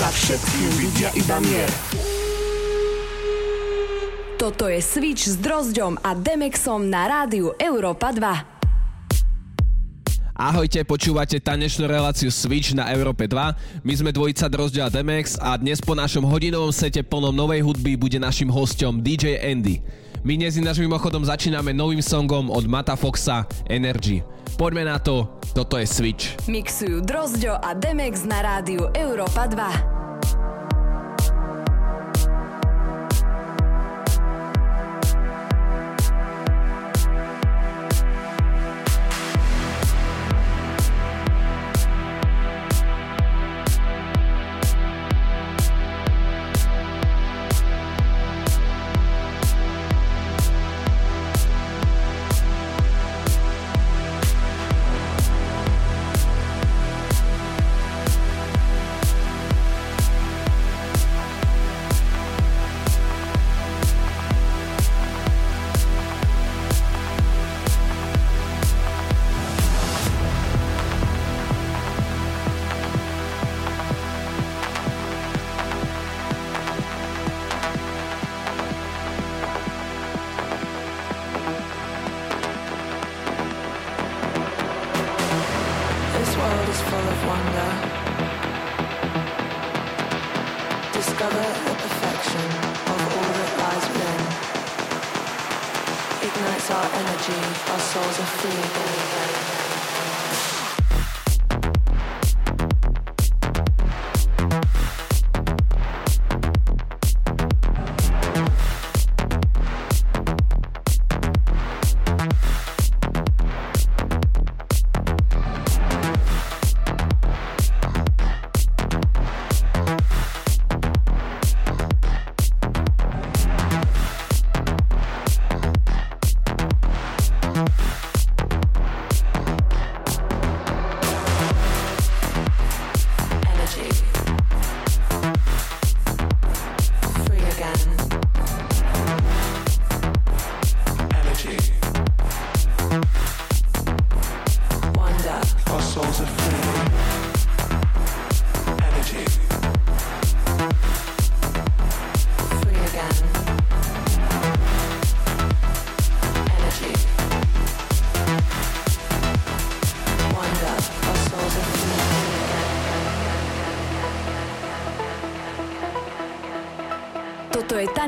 Za všetkým vidia iba mier. Toto je Switch s Drozďom a Demexom na rádiu Európa 2. Ahojte, počúvate tanečnú reláciu Switch na Európe 2. My sme dvojica Drozdia Demex a dnes po našom hodinovom sete plnom novej hudby bude našim hostom DJ Andy. My dnes našim mimochodom začíname novým songom od Mata Foxa Energy. Poďme na to, toto je Switch. Mixujú Drozďo a Demex na rádiu Európa 2.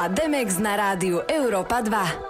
a Demex na rádiu Európa 2.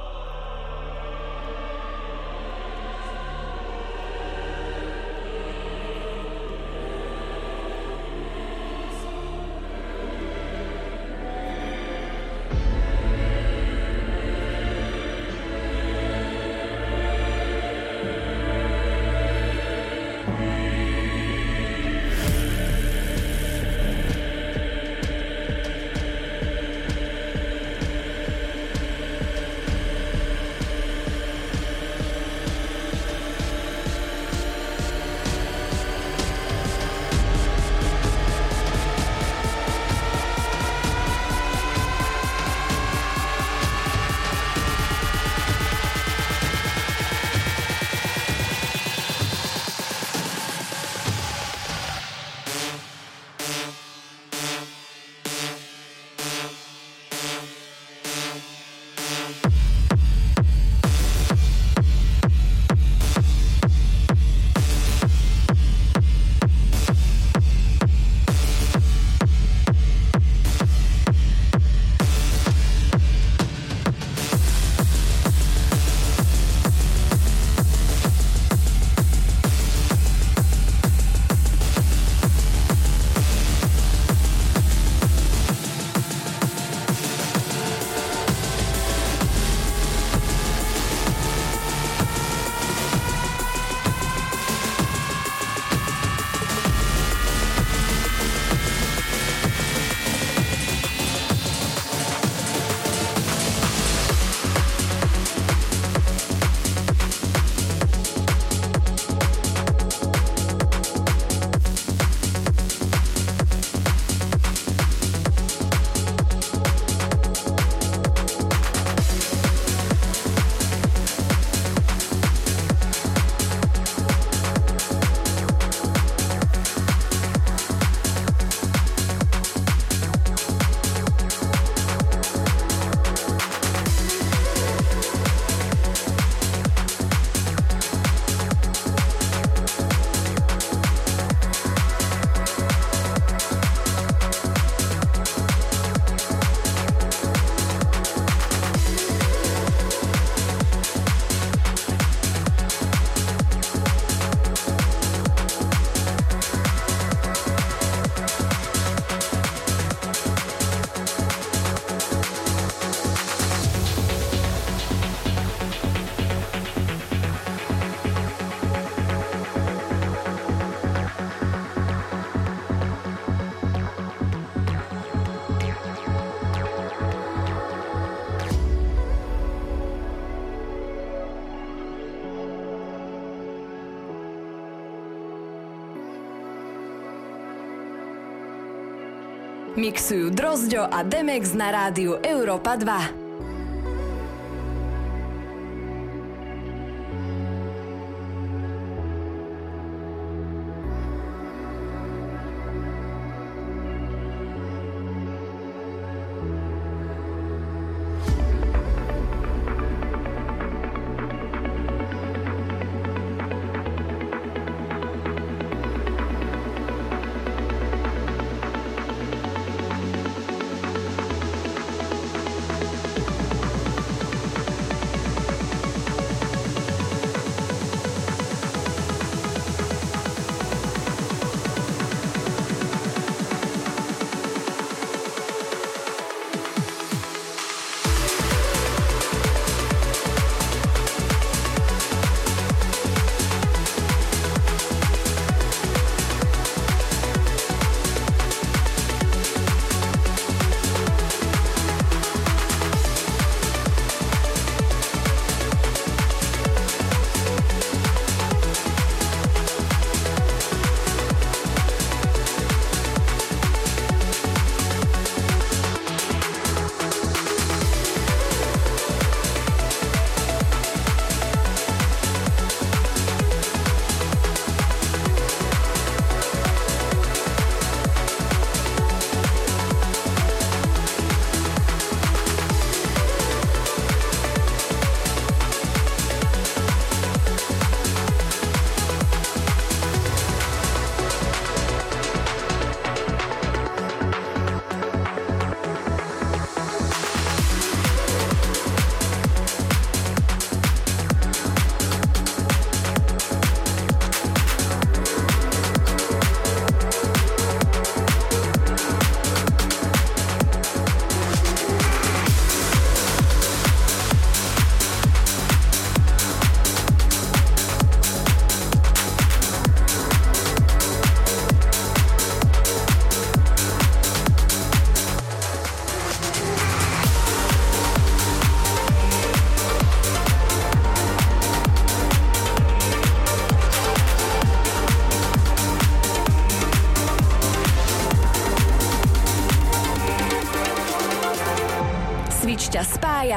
Drozďo a Demex na rádiu Európa 2.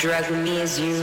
dragging me as you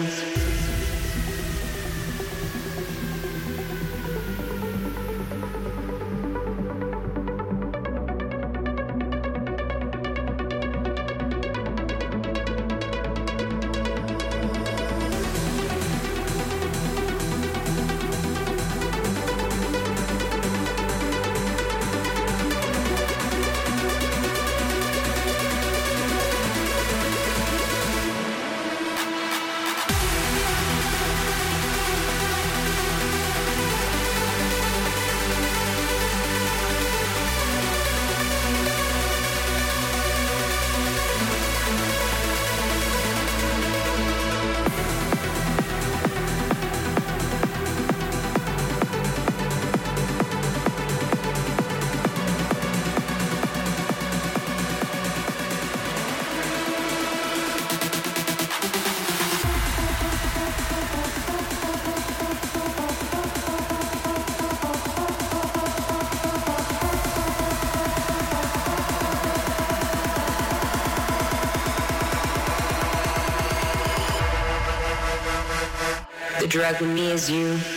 drug with me is you.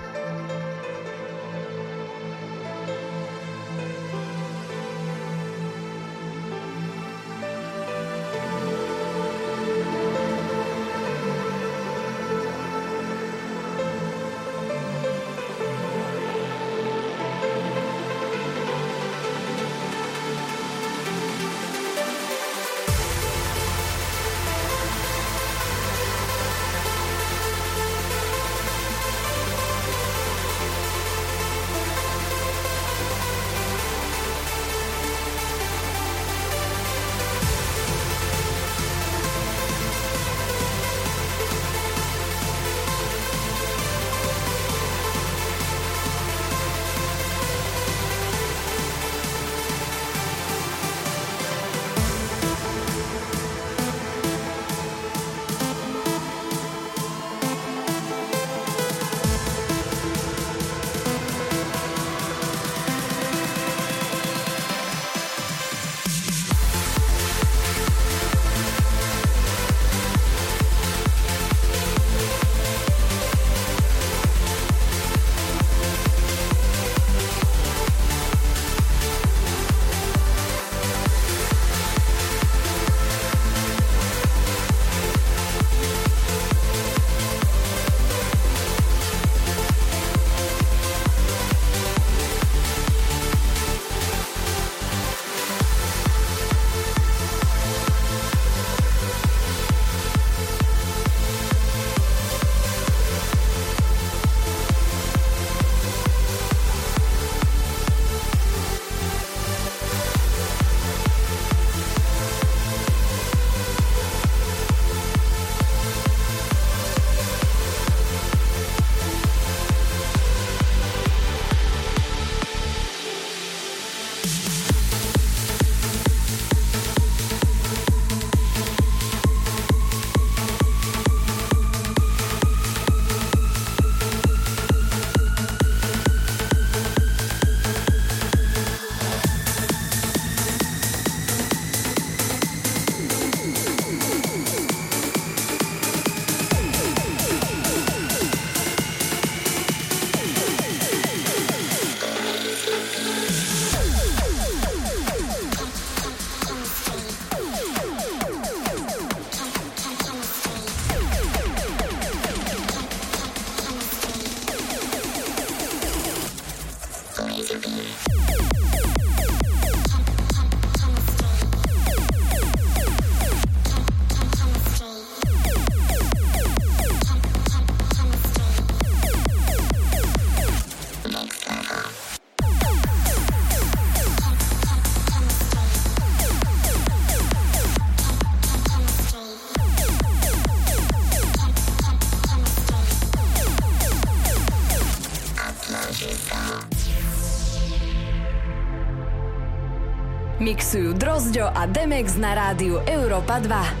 Drozďo a Demex na rádiu Európa 2.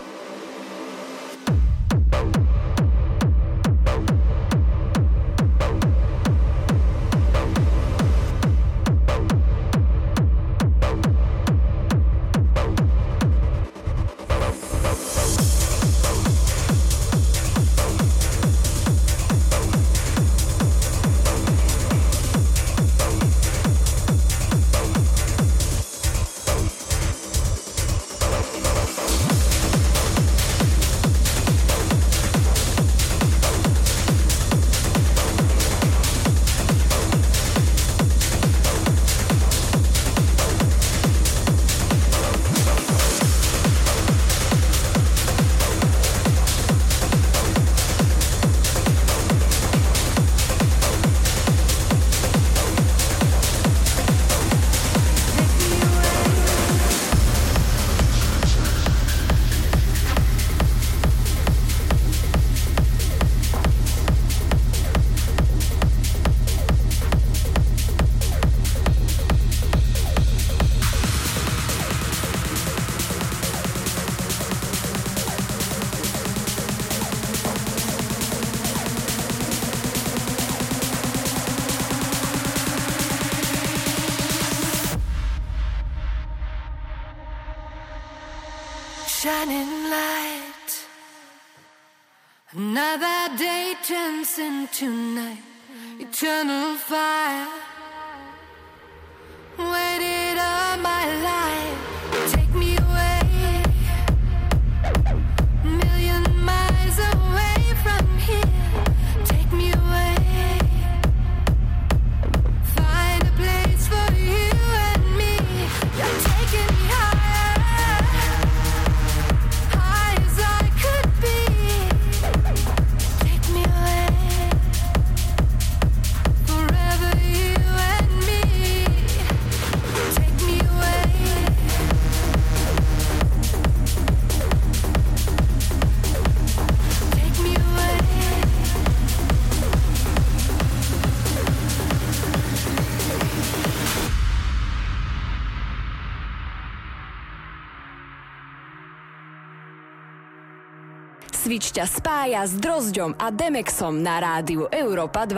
Switch ťa spája s Drozďom a Demexom na rádiu Európa 2.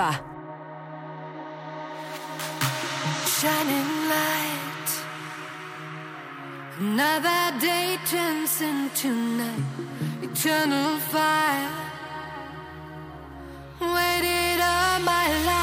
Shining light. Another day turns into night. Eternal fire. Waited all my life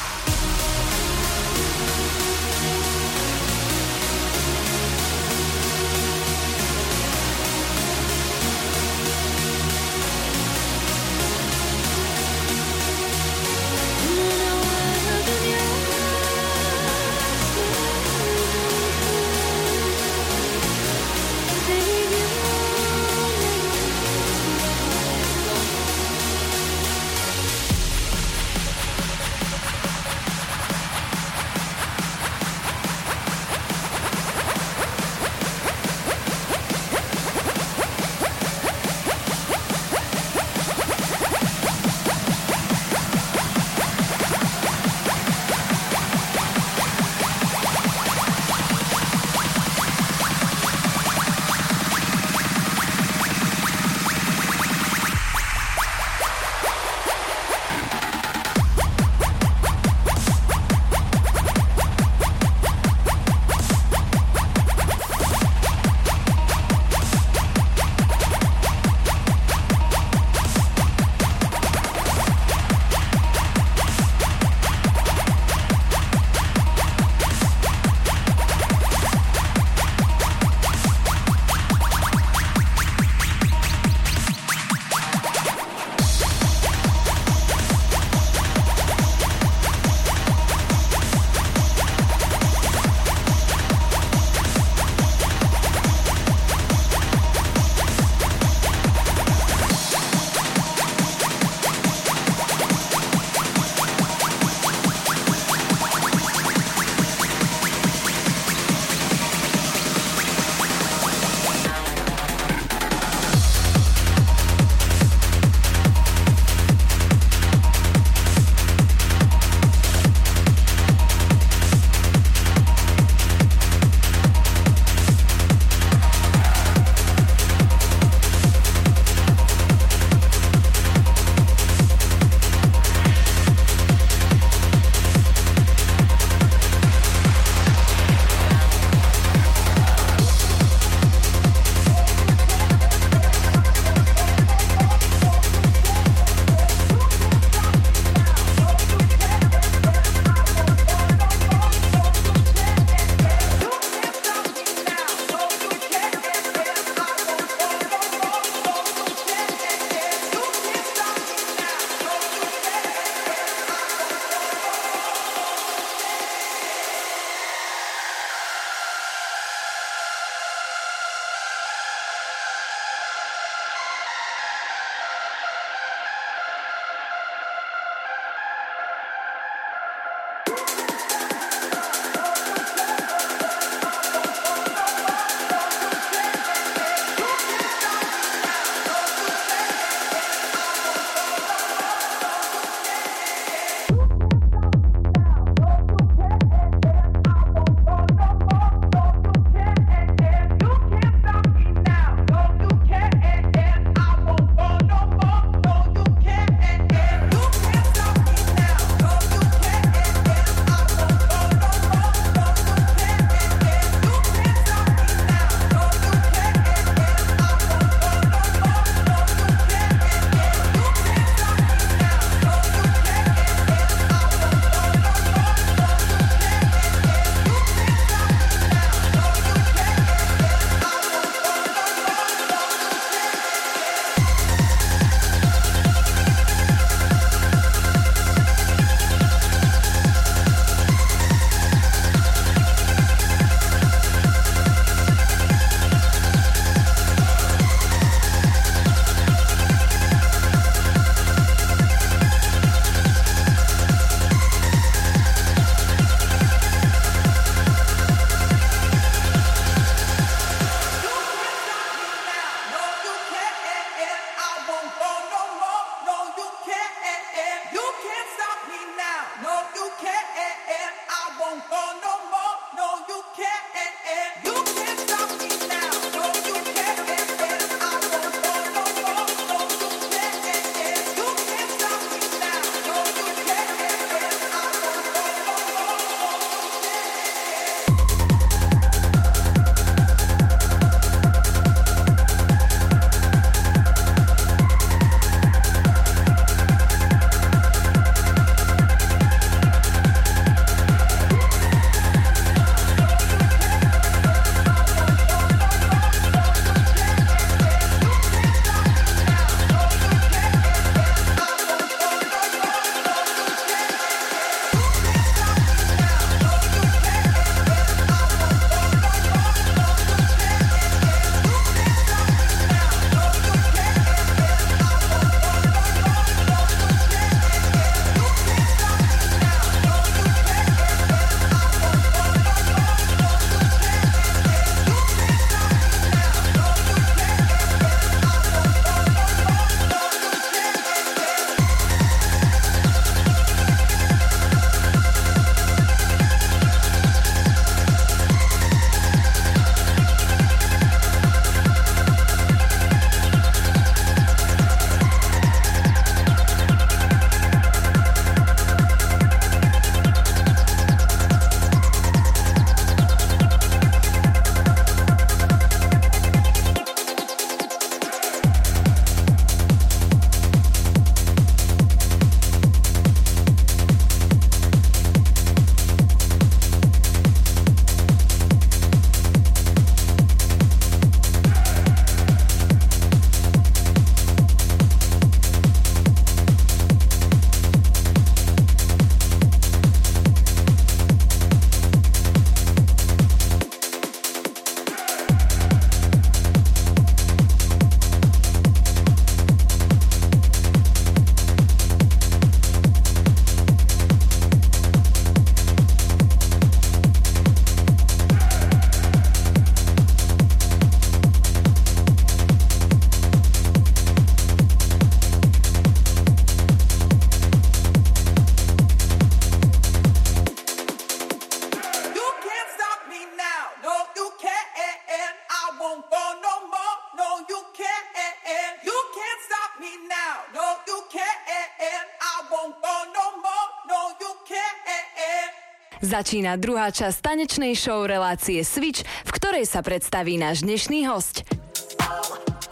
Začína druhá časť tanečnej show relácie Switch, v ktorej sa predstaví náš dnešný host.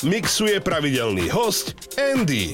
Mixuje pravidelný host Andy.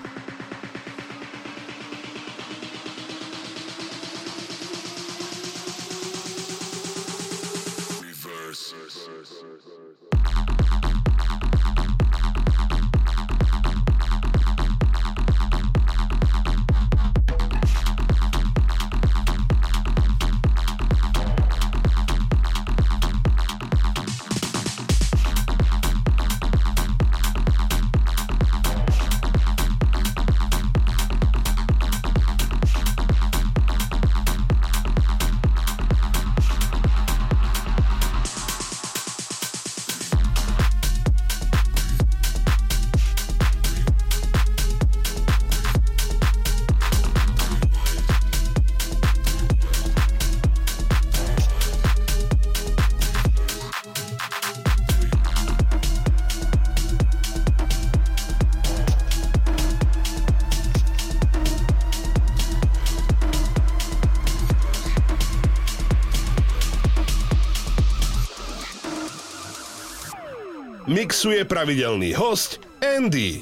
Mixuje pravidelný host Andy.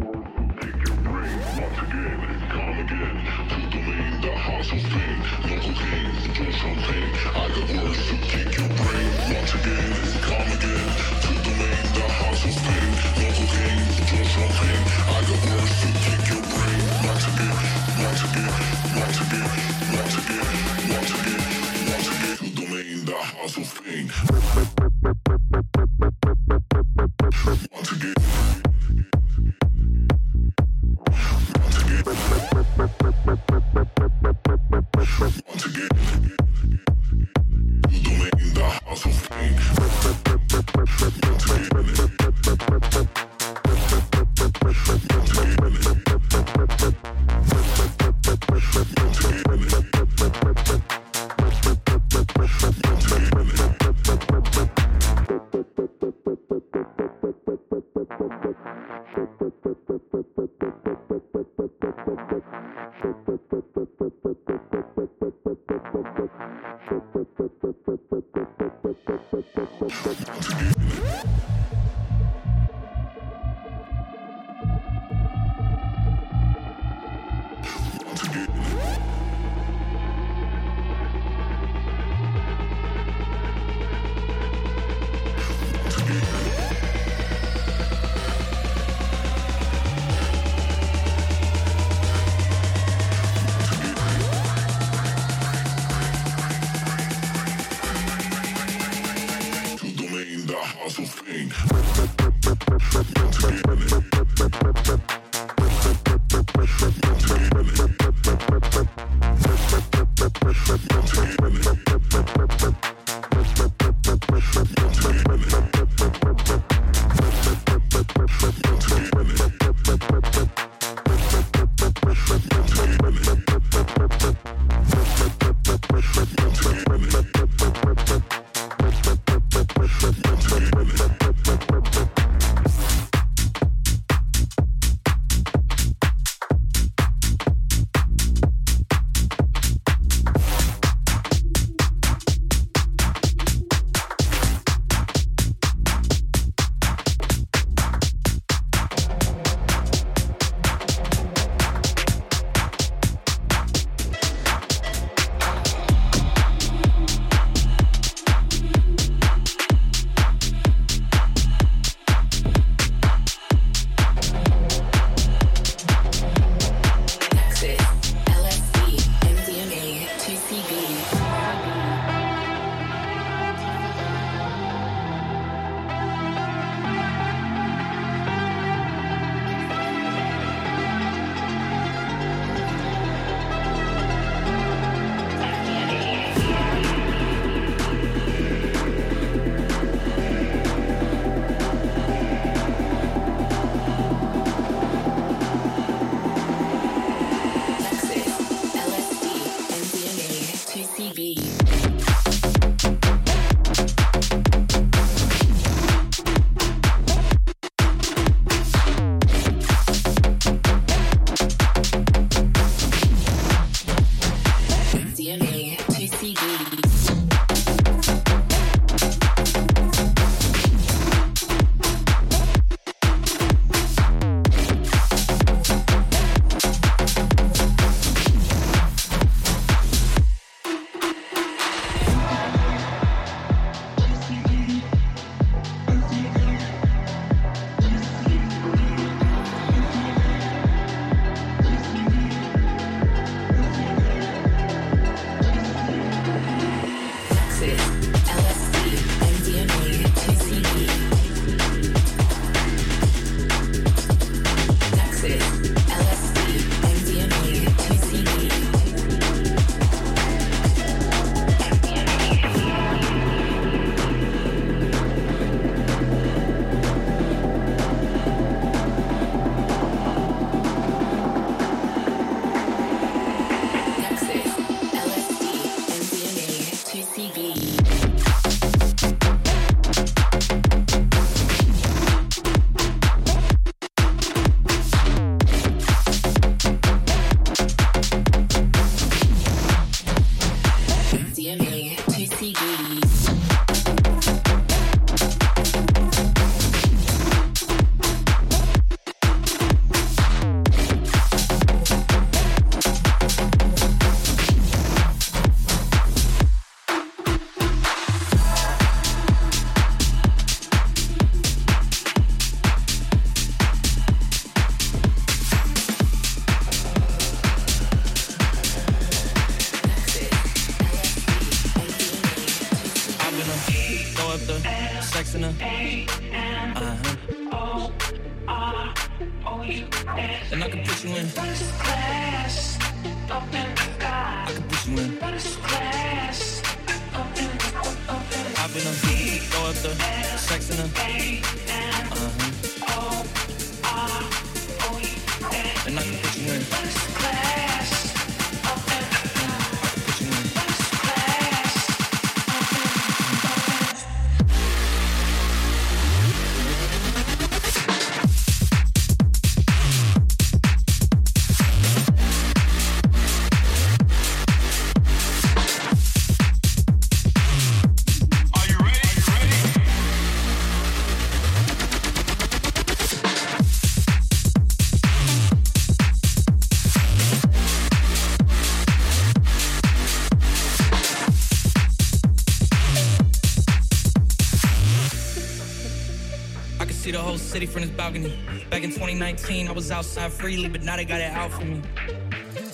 Whole city from this balcony. Back in 2019, I was outside freely, but now they got it out for me.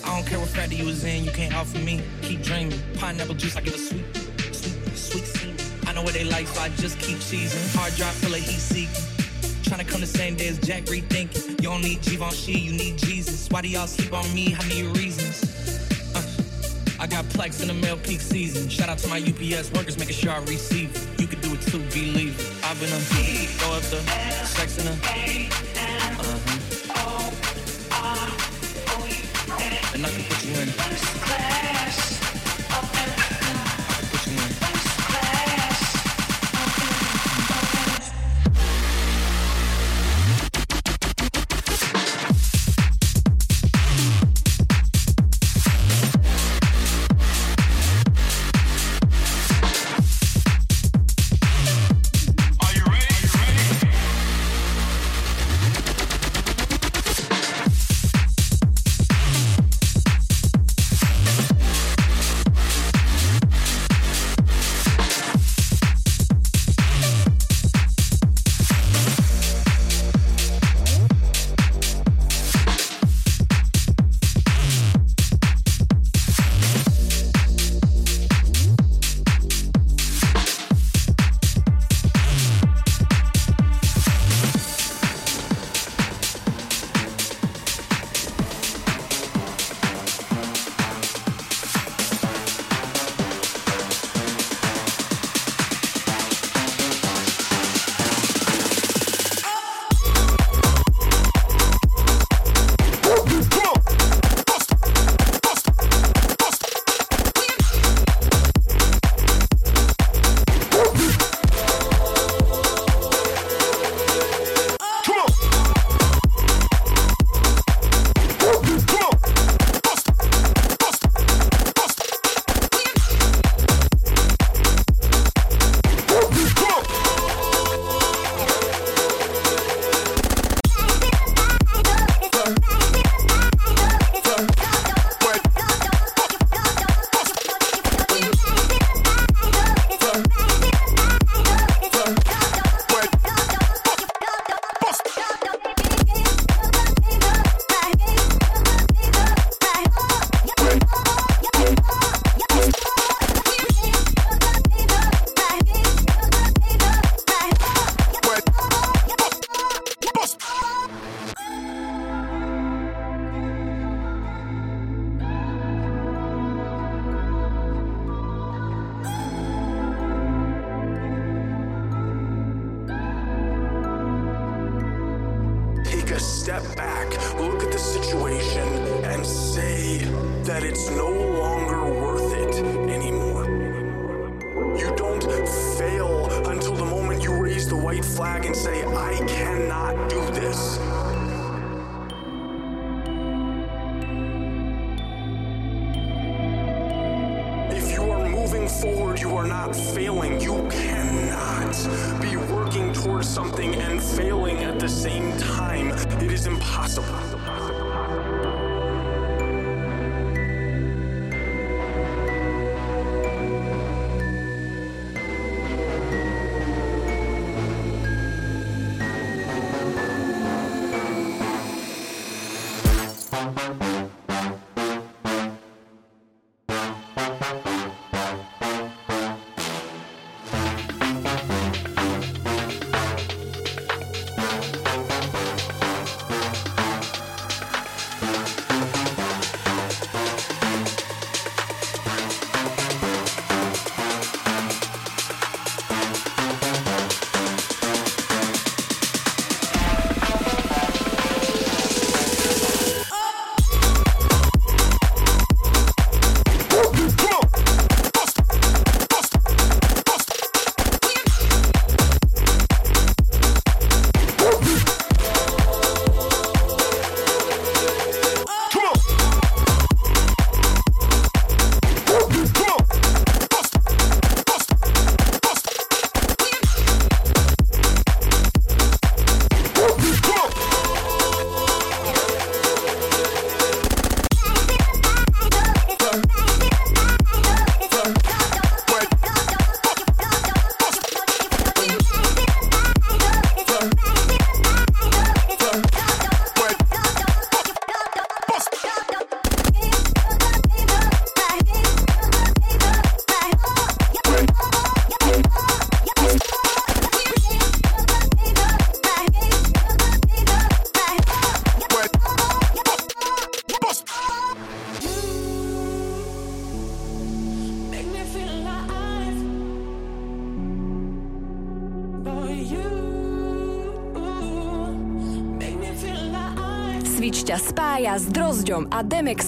I don't care what factor you was in, you can't offer me. Keep dreaming. Pineapple juice, I give a sweet, sweet, sweet seed. I know what they like, so I just keep cheesing. Hard drive full of heat seeking. Trying to come the same day as Jack rethinking. You don't need Givenchy, you need Jesus. Why do y'all sleep on me? I need reasons. Uh, I got plex in the mail peak season. Shout out to my UPS workers, making sure I receive it. You could do it too, believe it. I've been a throw up the sex in the uh-huh. And I can put you in.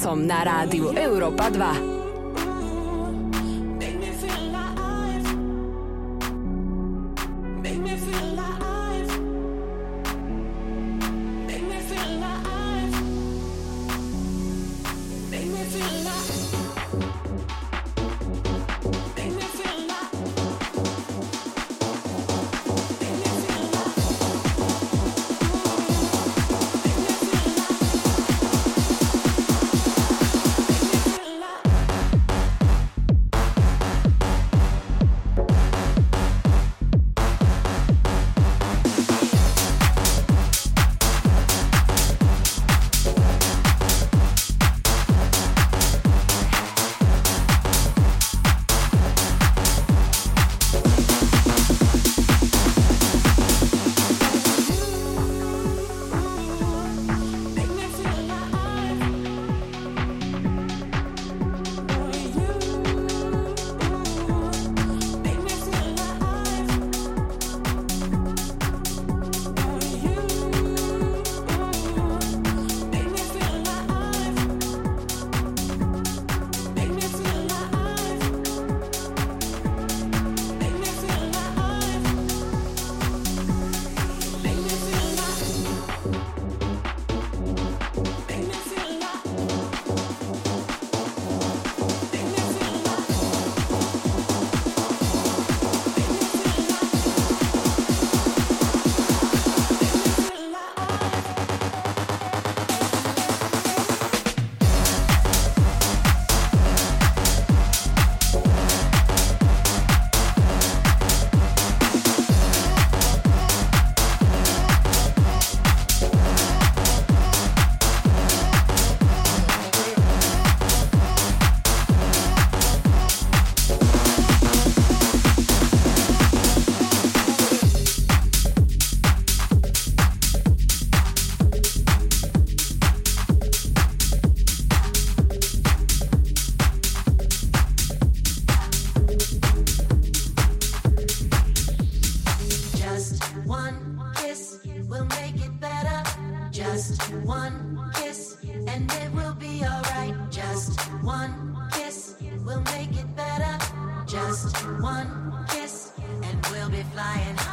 Som na rádiu Európa 2. One kiss, and we'll be flying high.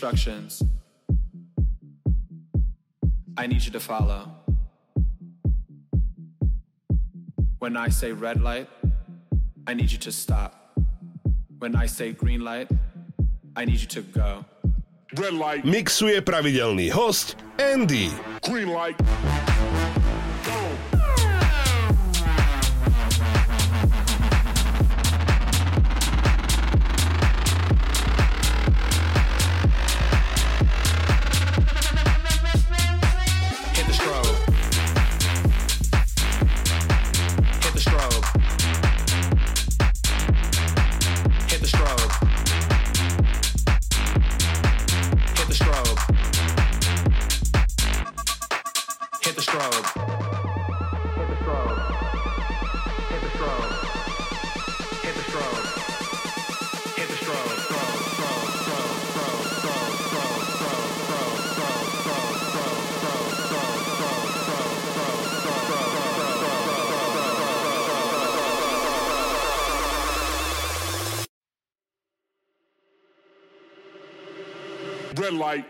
instructions I need you to follow. When I say red light, I need you to stop. When I say green light, I need you to go. Red light. Mixuje pravidelný host Andy. Green light. light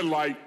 red light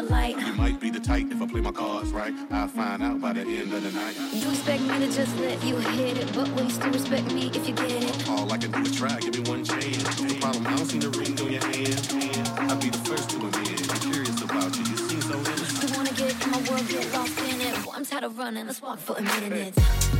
the light. You might be the type if I play my cards right. I'll find out by the end of the night. You expect me to just let you hit it, but will you still respect me if you get it? All I can do is try, give me one chance. No problem, I don't see the ring on your hand. I'll be the first to admit. I'm curious about you, you seem so innocent. You wanna get in my world, get lost in it. Well, I'm tired of running, let's walk for a minute.